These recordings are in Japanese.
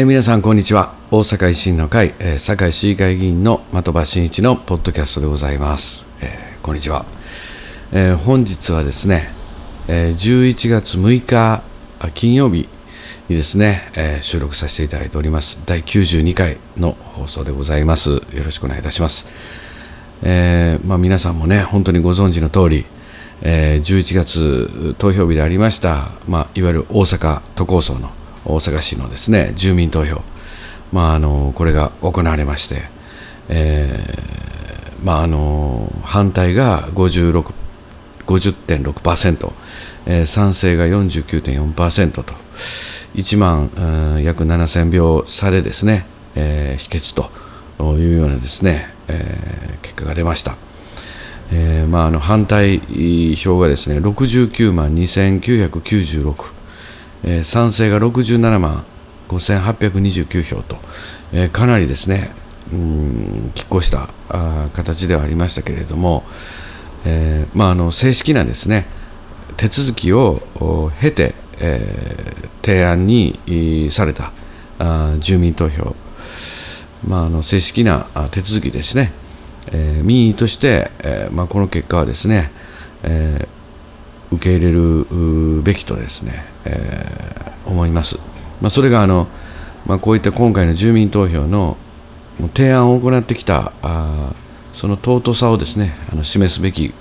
えー皆さんこんにちは。大阪維新の会、えー堺市議会議員の的場真一のポッドキャストでございます、えーこんにちは、えー本日はですね、えー11月6日あ金曜日にですね、えー収録させていただいております。第92回の放送でございます。よろしくお願いいたします。えーまあ、皆さんもね本当にご存知の通り、えー11月投票日でありました、まあ、いわゆる大阪都構想の大阪市のですね住民投票、まあ、あのこれが行われまして、えーまあ、あの反対が56 50.6%、えー賛成が49.4%と1万、うん約7000票差でですね、えー否決というようなですね、えー結果が出ました。えーまあ、あの反対票がですね69万2996、えー賛成が67万5829票と、えーかなりですねうん拮抗したあ形ではありましたけれども、えーまあ、あの正式なですね手続きを経て、え提案にされたあ住民投票、まあ、あの正式な手続きですね、え民意として、えまあ、この結果はですね、えー受け入れるべきとですね、えー思います。まあ、それがあの、まあ、こういった今回の住民投票の提案を行ってきたあその尊さをですねあの示すべき、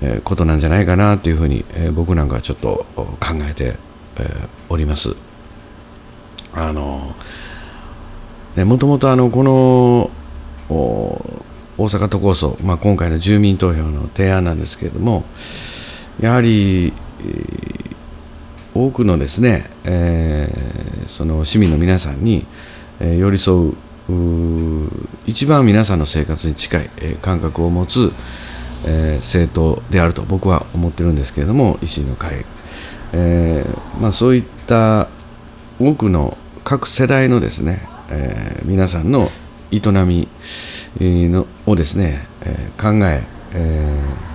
えーことなんじゃないかなというふうに、えー僕なんかはちょっと考えて、えーおります。あのね、もともとあのこの大阪都構想、まあ、今回の住民投票の提案なんですけれどもやはり、多くのですね、えーその市民の皆さんに、えー寄り添う一番皆さんの生活に近い、えー感覚を持つ、えー政党であると僕は思ってるんですけれども維新の会、えーまあ、そういった多くの各世代のですね、えー皆さんの営みのをですね、えー考ええー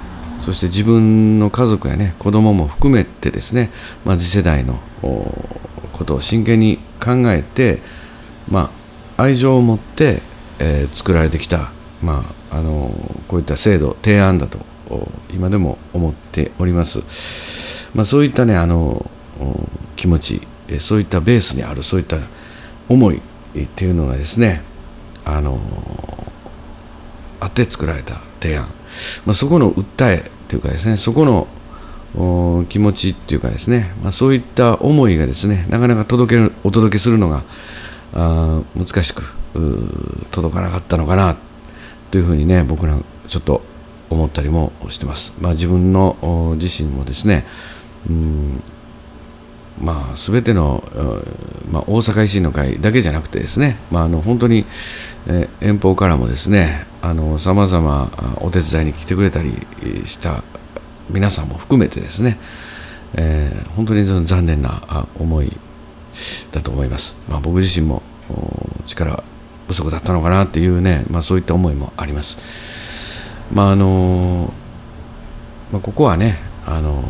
そして自分の家族やね子供も含めてですね、まあ、次世代のことを真剣に考えて、まあ、愛情を持って、えー作られてきた、まああのこういった制度提案だと今でも思っております。まあ、そういったねあのお気持ちそういったベースにあるそういった思いっていうのがですねあのあって作られた提案、まあ、そこの訴えというかですねそこの気持ちっていうかですね、まあ、そういった思いがですねなかなか届けるお届けするのがあ難しく届かなかったのかなというふうにね僕らちょっと思ったりもしてます。まあ、自分の自身もですねうんまあ、全ての、まあ、大阪維新の会だけじゃなくてですね、まあ、あの本当に、え遠方からもですねさまざまお手伝いに来てくれたりした皆さんも含めてですね、えー本当に残念な思いだと思います、まあ、僕自身も力不足だったのかなっていうね、まあ、そういった思いもあります。まああのまあ、ここはねあの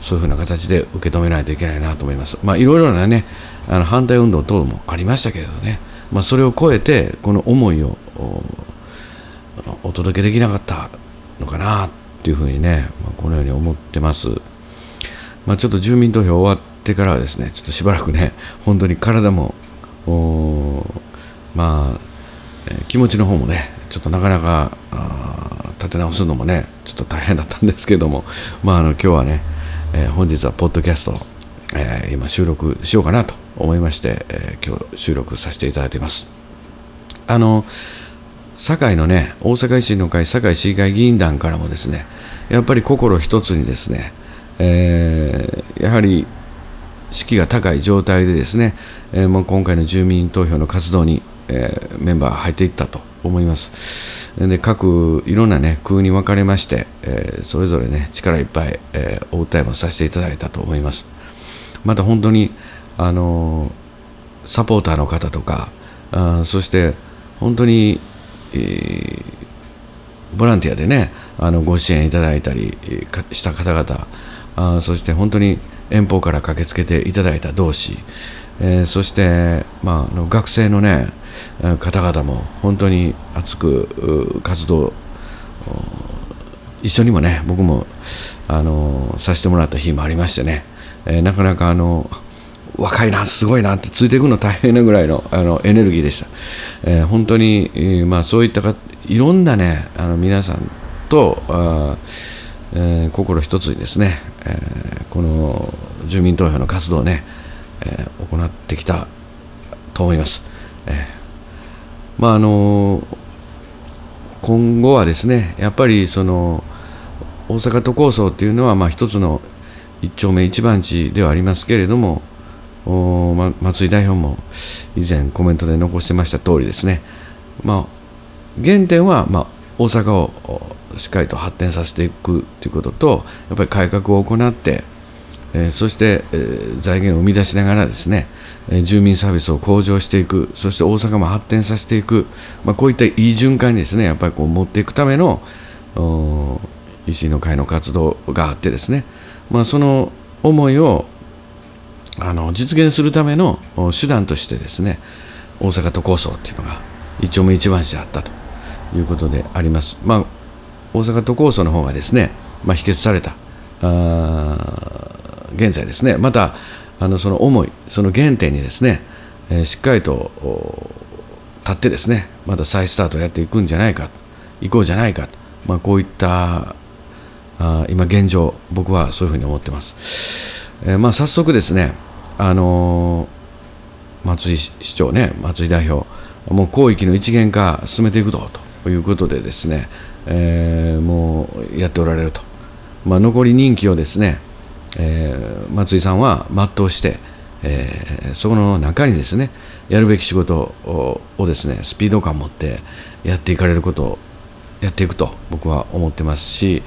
そういうふうな形で受け止めないといけないなと思います。まあ、いろいろなね、あの反対運動等もありましたけれどね、まあ、それを超えて、この思いをおお届けできなかったのかなっていうふうにね、まあ、このように思ってます。まあ、ちょっと住民投票終わってからはですね、ちょっとしばらくね、本当に体も、おまあ、気持ちの方もね、ちょっとなかなか立て直すのもね、ちょっと大変だったんですけども、まあ、あの今日はね、えー本日はポッドキャスト、えー今収録しようかなと思いまして、えー今日収録させていただいています。あの堺のね大阪維新の会堺市議会議員団からもですねやっぱり心一つにですね、えーやはり士気が高い状態でですね、えーもう今回の住民投票の活動に、えーメンバー入っていったと思います。で各いろんなね空に分かれまして、えーそれぞれね力いっぱい、えーお訴えもさせていただいたと思います。また本当にあのーサポーターの方とかあそして本当に、えーボランティアでねあのご支援いただいたりした方々あそして本当に遠方から駆けつけていただいた同志えー、そして、まあ、学生のね方々も本当に熱く活動一緒にもね僕もあのさせてもらった日もありましてね、えー、なかなかあの若いなすごいなってついていくの大変なぐらいのあのエネルギーでした、えー、本当に、えー、まあ、そういったかいろんなねあの皆さんとあ、え、心一つにですね、えこの住民投票の活動をね、え行ってきたと思います、えまああの今後はですねやっぱりその大阪都構想っていうのはまあ一つの一丁目一番地ではありますけれどもお、ま、松井代表も以前コメントで残してました通りですね、まあ、原点は、まあ、大阪をしっかりと発展させていくということとやっぱり改革を行って、え、そして、え、財源を生み出しながらですね、え、住民サービスを向上していくそして大阪も発展させていく、まあ、こういったいい循環にですねやっぱりこう持っていくための維新の会の活動があってですね、まあ、その思いをあの実現するための手段としてですね大阪都構想っていうのが一丁目一番地であったということであります。まあ、大阪都構想の方がですね、まあ、否決されたあ現在ですねまたあのその思いその原点にですね、えー、しっかりと立ってですねまた再スタートをやっていくんじゃないか行こうじゃないか、まあ、こういったあ今現状僕はそういうふうに思ってます、えー、まあ早速ですねあのー、松井市長ね松井代表もう広域の一元化進めていくとということでですね、えー、もうやっておられると、まあ、残り任期をですね、えー、松井さんは全うして、えー、そこの中にですねやるべき仕事をですねスピード感を持ってやっていかれることをやっていくと僕は思ってますし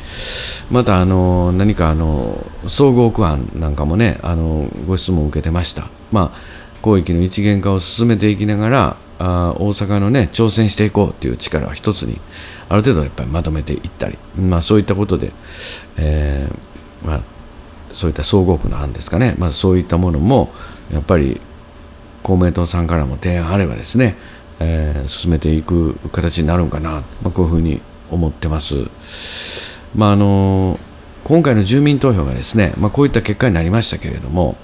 またあの何かあの総合区案なんかもねあのご質問を受けてました、まあ、広域の一元化を進めていきながらあ大阪のね挑戦していこうという力は一つにある程度やっぱりまとめていったり、まあ、そういったことで、えー、まあ、そういった総合区の案ですかね、まあ、そういったものもやっぱり公明党さんからも提案あればですねえー、進めていく形になるんかな、まあ、こういうふうに思ってます。まああの今回の住民投票がですね、まあ、こういった結果になりましたけれども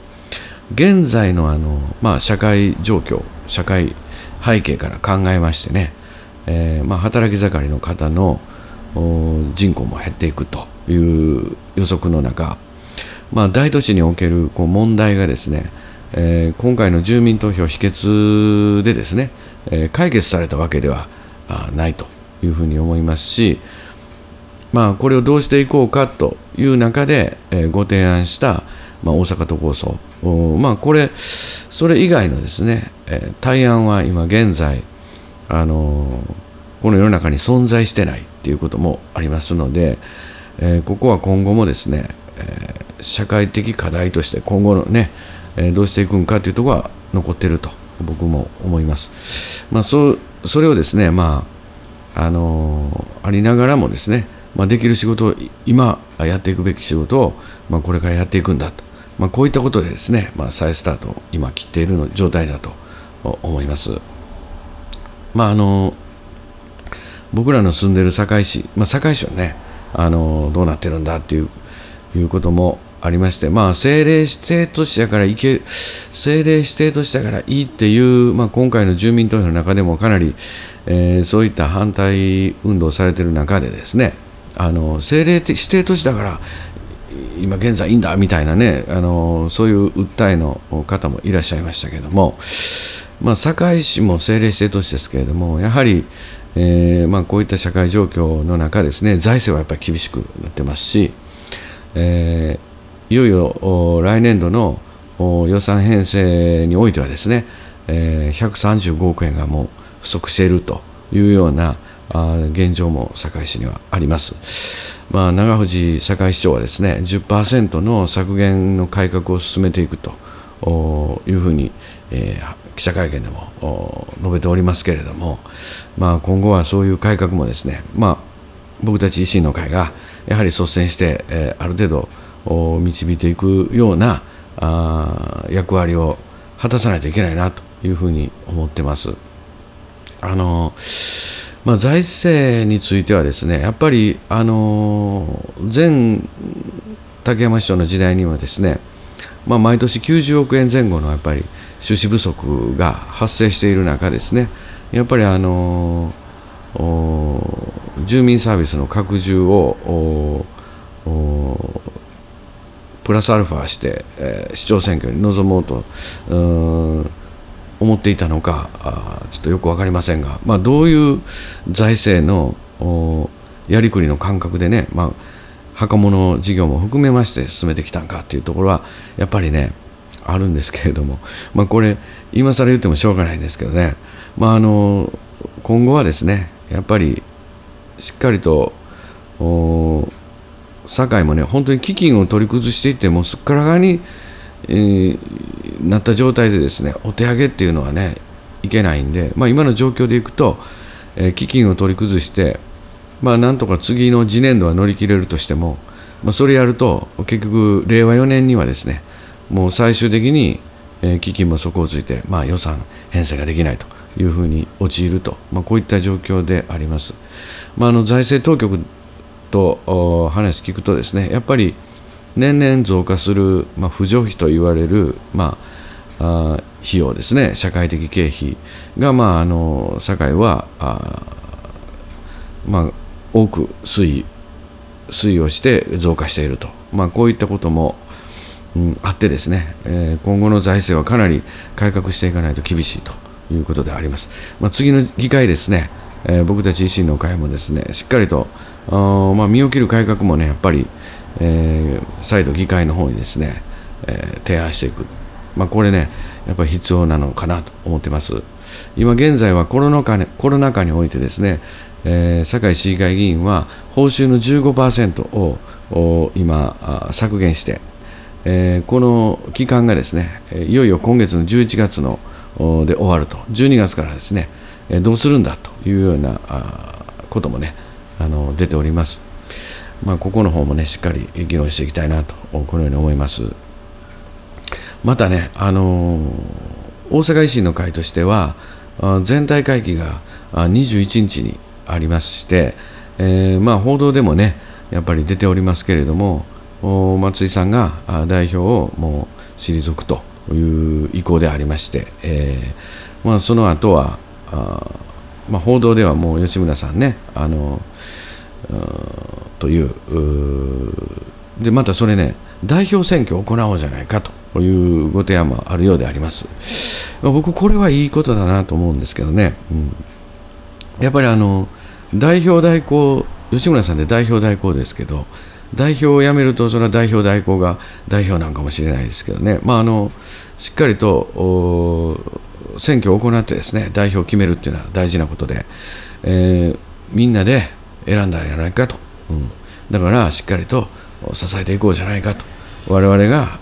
現在のあの、まあ、社会状況社会背景から考えましてね、えー、まあ、働き盛りの方の人口も減っていくという予測の中、まあ、大都市におけるこう問題がですね、えー、今回の住民投票否決でですね、え解決されたわけではないというふうに思いますし、まあ、これをどうしていこうかという中で、えご提案した、まあ、大阪都構想、まあ、これ、それ以外のですね、え対案は今現在、あのこの世の中に存在してないっていうこともありますので、えここは今後もですね、え社会的課題として今後のね、えどうしていくんかというところは残っていると僕も思います。まあ、そそれをですね、まああのありながらもですね、まあ、できる仕事を今やっていくべき仕事を、まあ、これからやっていくんだと、まあ、こういったことでですね、まあ、再スタートを今切っているの状態だと思います。まああの僕らの住んでいる堺市、まあ、堺市はね、あのどうなってるんだっていういうこともありまして、まあ、政令指定都市だから行け、政令指定都市だからいいっていう、まあ、今回の住民投票の中でもかなり、えー、そういった反対運動されている中でですね、あの政令指定都市だから今現在いいんだみたいなね、あのそういう訴えの方もいらっしゃいましたけれども、まあ、堺市も政令指定都市ですけれども、やはり、えーまあ、こういった社会状況の中ですね、財政はやっぱり厳しくなってますし、えー、いよいよ来年度の予算編成においてはですね、えー、135億円がもう不足しているというような現状も堺市にはあります。まあ、長藤堺市長はですね10%の削減の改革を進めていくというふうに、えー、記者会見でも述べておりますけれども、まあ、今後はそういう改革もですね、まあ、僕たち維新の会がやはり率先して、えー、ある程度導いていくようなあ役割を果たさないといけないなというふうに思ってます。あのまあ、財政についてはですねやっぱりあの前竹山市長の時代にはですね、まあ、毎年90億円前後のやっぱり収支不足が発生している中ですねやっぱりあの住民サービスの拡充をプラスアルファして、えー、市長選挙に臨もうと思っていたのかあちょっとよく分かりませんが、まあ、どういう財政のやりくりの感覚でね、まあ、墓物事業も含めまして進めてきたんかっていうところはやっぱりねあるんですけれども、まあ、これ今更言ってもしょうがないんですけどね、まあ、あの今後はですねやっぱりしっかりと堺もね本当に基金を取り崩していってもすっからかにえー、なった状態でですねお手上げっていうのはねいけないんで、まあ、今の状況でいくと、えー、基金を取り崩して、まあ、なんとか次の次年度は乗り切れるとしても、まあ、それやると結局令和4年にはですねもう最終的に、えー、基金も底をついて、まあ、予算編成ができないというふうに陥ると、まあ、こういった状況であります。まあ、あの財政当局と話聞くとですねやっぱり年々増加する、まあ、扶助費と言われる、まあ、あ費用ですね、社会的経費が、まあ、あの堺はあ、まあ、多く推移推移をして増加していると、まあ、こういったことも、うん、あってですね、えー、今後の財政はかなり改革していかないと厳しいということであります。まあ、次の議会ですね、えー、僕たち維新の会もですねしっかりとあ、まあ、身を切る改革もねやっぱりえー、再度議会の方にですね、えー、提案していく、まあ、これねやっぱり必要なのかなと思ってます。今現在はコロナ禍にコロナ禍においてですね、えー、堺市議会議員は報酬の15%をを今削減して、えー、この期間がですねいよいよ今月の11月ので終わると。12月からですねどうするんだというようなこともねあの出ております。まあ、ここの方もねしっかり議論していきたいなとこのように思います。またね、あのー、大阪維新の会としては全体会議が21日にありまして、えー、まあ、報道でもねやっぱり出ておりますけれども松井さんが代表をもう退くという意向でありまして、えー、まあ、その後はあ、まあ、報道ではもう吉村さんねあのというでまたそれね代表選挙を行おうじゃないかというご提案もあるようであります、まあ、僕これはいいことだなと思うんですけどね、うん、やっぱりあの代表代行吉村さんで代表代行ですけど代表を辞めるとそれは代表代行が代表なんかもしれないですけどね、まあ、あのしっかりと選挙を行ってですね代表を決めるっていうのは大事なことで、えー、みんなで選んだんじゃないかと。うん、だからしっかりと支えていこうじゃないかと。我々が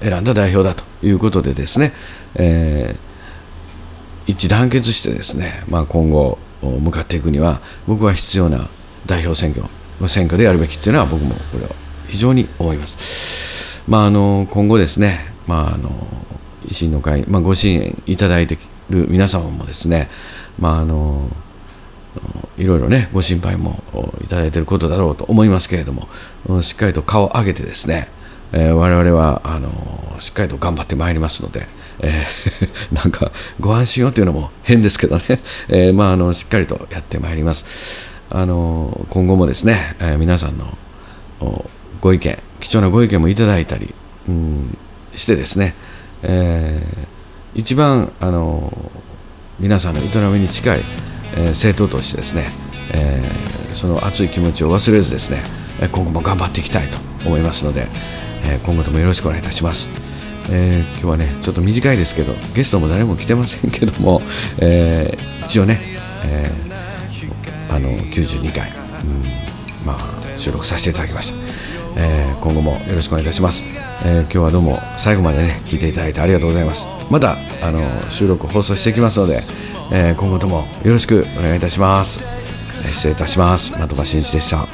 選んだ代表だということでですね、えー、一致団結してですね、まあ、今後向かっていくには僕は必要な代表選挙の選挙でやるべきっていうのは僕もこれは非常に思います。まあ、あの今後ですね、まあ、あの維新の会、まあ、ご支援いただいている皆様もですね、まああのいろいろねご心配もいただいていることだろうと思いますけれどもしっかりと顔を上げてですね、えー、我々はあのしっかりと頑張ってまいりますので、えー、なんかご安心をというのも変ですけどね、えー、まあ、あのしっかりとやってまいります。あの今後もですね、え皆さんのご意見貴重なご意見もいただいたり、うん、してですね、え一番あの皆さんの営みに近いえ政党としてですね、えその熱い気持ちを忘れずですね今後も頑張っていきたいと思いますので、え今後ともよろしくお願いいたします。えー、今日はねちょっと短いですけどゲストも誰も来てませんけども、えー、一応ね、えー、あの92回、うん、まあ、収録させていただきました、え今後もよろしくお願いいたします、え今日はどうも最後までね聞いていただいてありがとうございます。またあの収録放送していきますのでえー、今後ともよろしくお願いいたします、えー、失礼いたします。的場真一でした。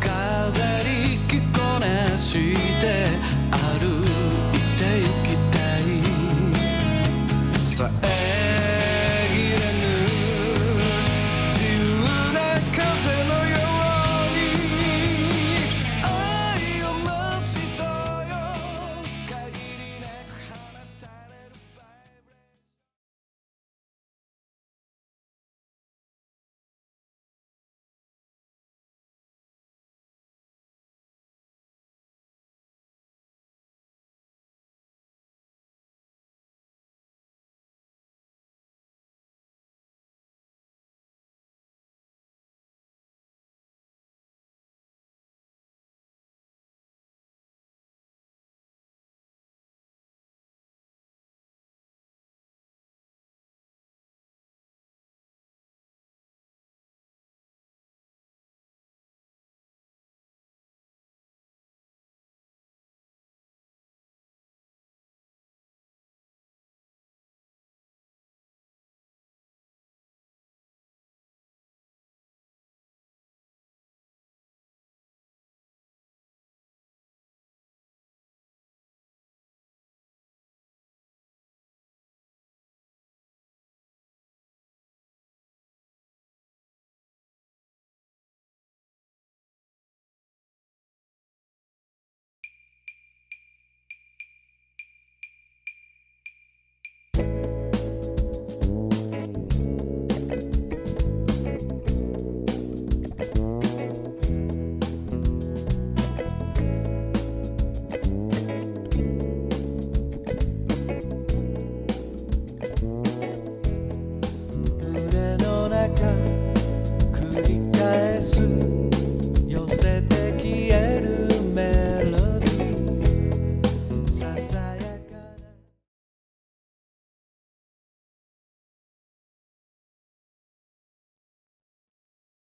飾り着こなして